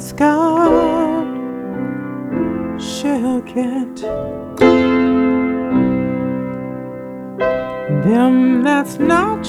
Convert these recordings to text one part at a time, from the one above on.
as God shall get them that's not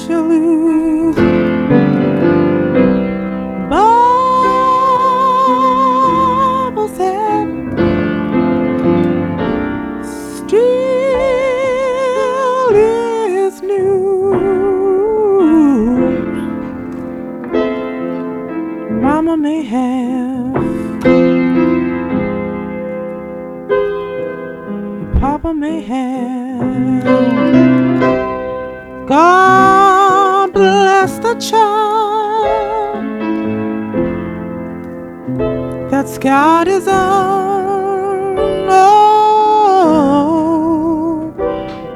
that's got. Oh,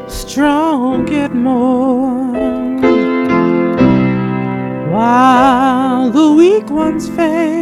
strong get more while the weak ones fade.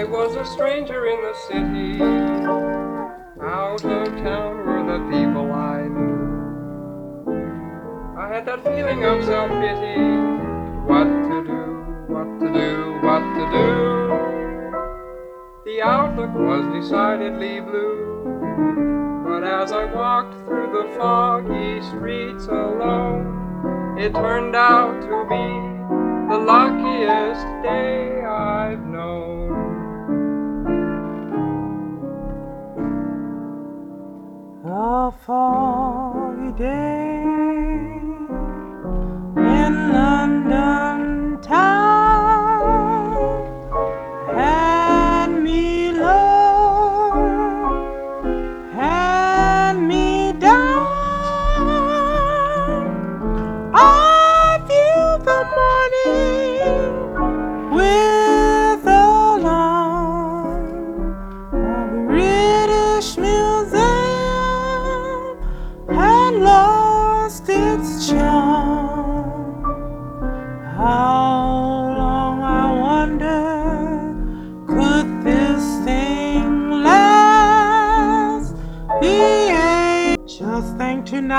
I was a stranger in the city. Out of town were the people I knew. I had that feeling of self pity. What to do, what to do, what to do. The outlook was decidedly blue. But as I walked through the foggy streets alone, it turned out to be the luckiest day I've known. A foggy day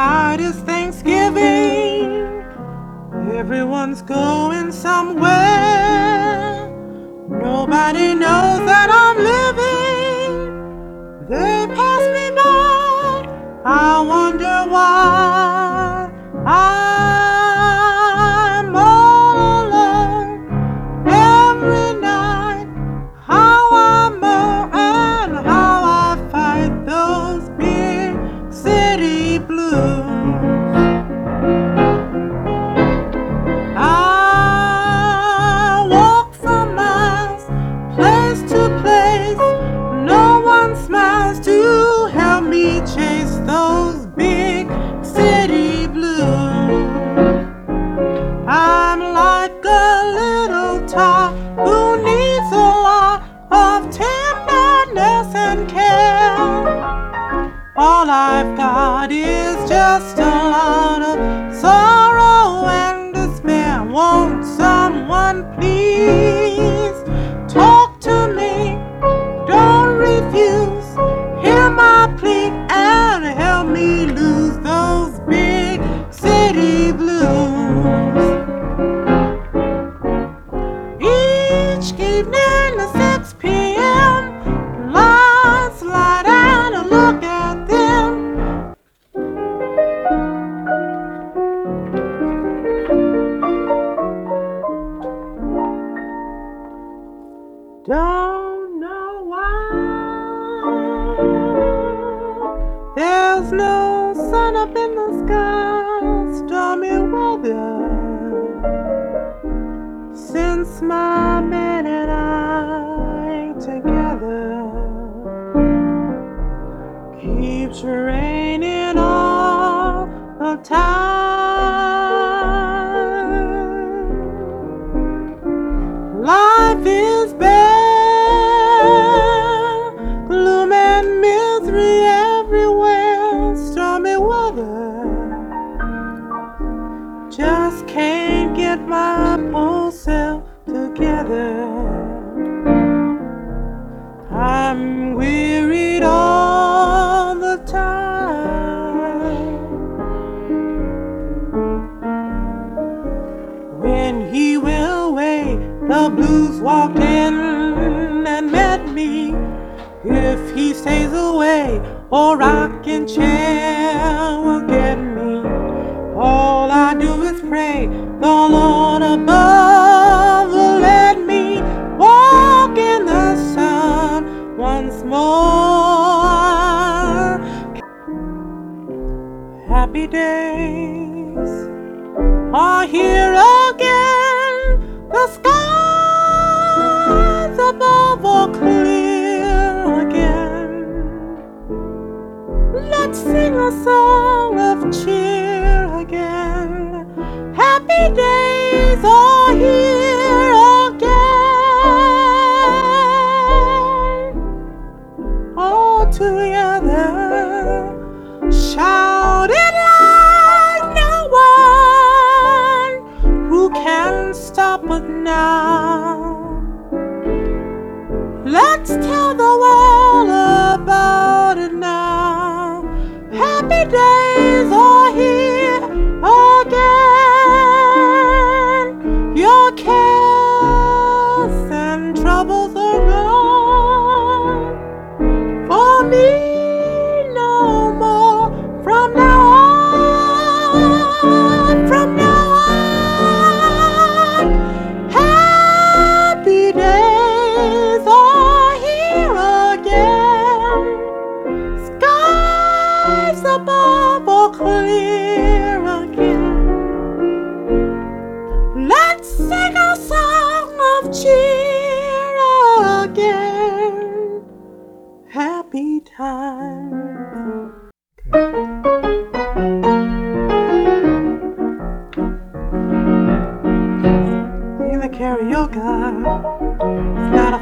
tonight is Thanksgiving. Everyone's going somewhere. Nobody knows that I'm living. They pass me by. I just a lot of sorrow and despair. Won't someone please Since my man and I ain't together, keeps raining all the time. Life is bad, gloom and misery everywhere, stormy weather. Just can't get my I'm wearied all the time. When he went away, the blues walked in and met me. If he stays away, a rocking chair will get me. All I do is pray, the Lord above Happy days are here again. The skies above are clear again. Let's sing a song of cheer again. Happy days are here again. All together, shout now.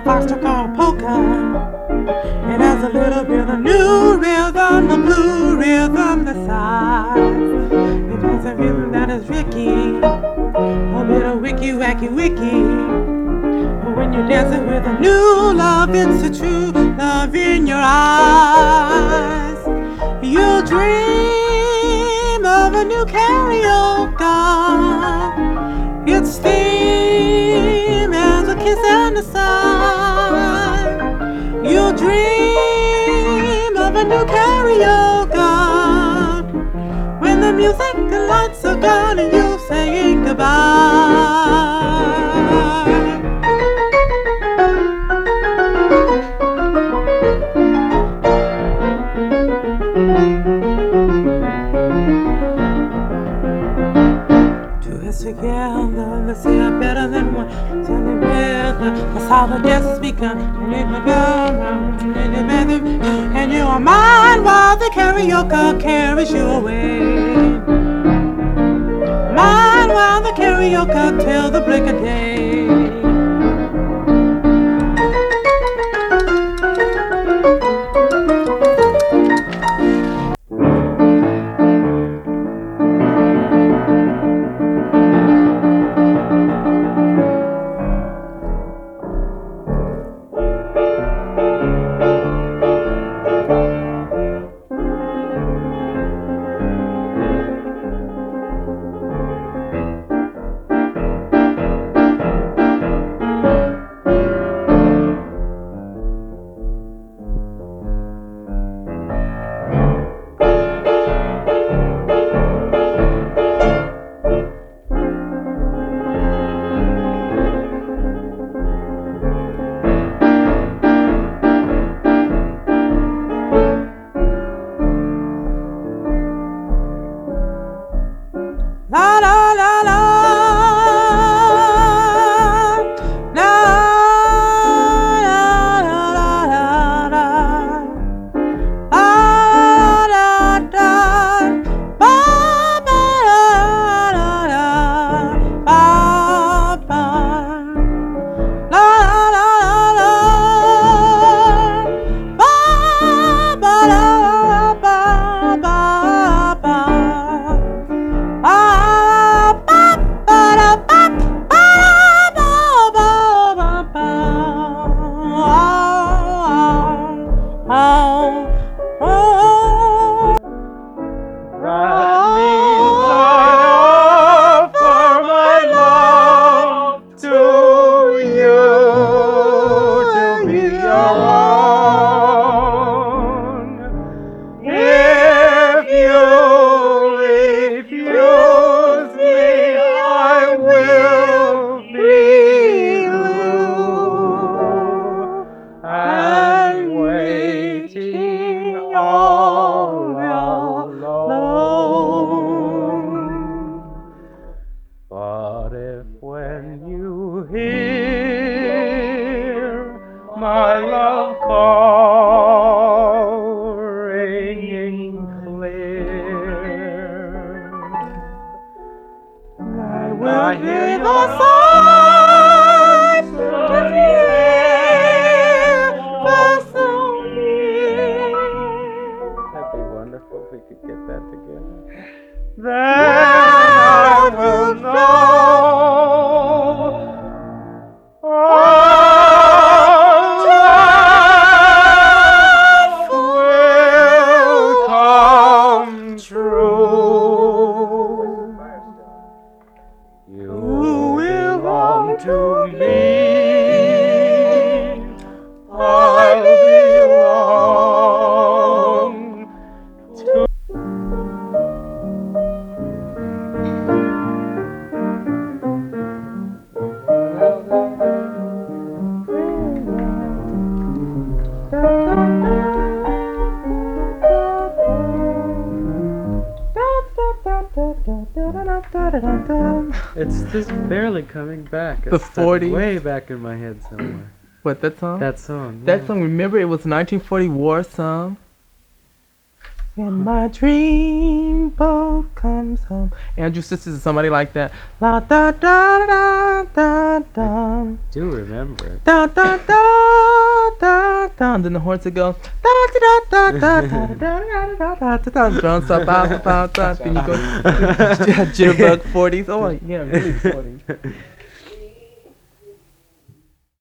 Or polka. It has a little bit of new rhythm, the blue rhythm, the size. It has a rhythm that is Ricky, a bit of wicky wacky wiki. But when you're dancing with a new love, it's a true love in your eyes. You'll dream of a new Carioca. And a sigh. You'll dream of a new Carioca. When the music lights are gone and you're saying goodbye. It may be- and you are mine while the Carioca carries you away. Mine while the Carioca till the break of day. Vai. Viva It's just barely coming back. The It's stuck 40s? way back in my head somewhere. What that song? That song. that yeah. song. Remember, it was 1940 war song. When my dream boat comes home. Andrews Sisters or somebody like that. La da da da da da Do remember da da da da da. And then the horns would go da da da da da da da da da da da. Drums stop out, out, out. Then you go jitterbug 40s. Oh yeah, really 40s.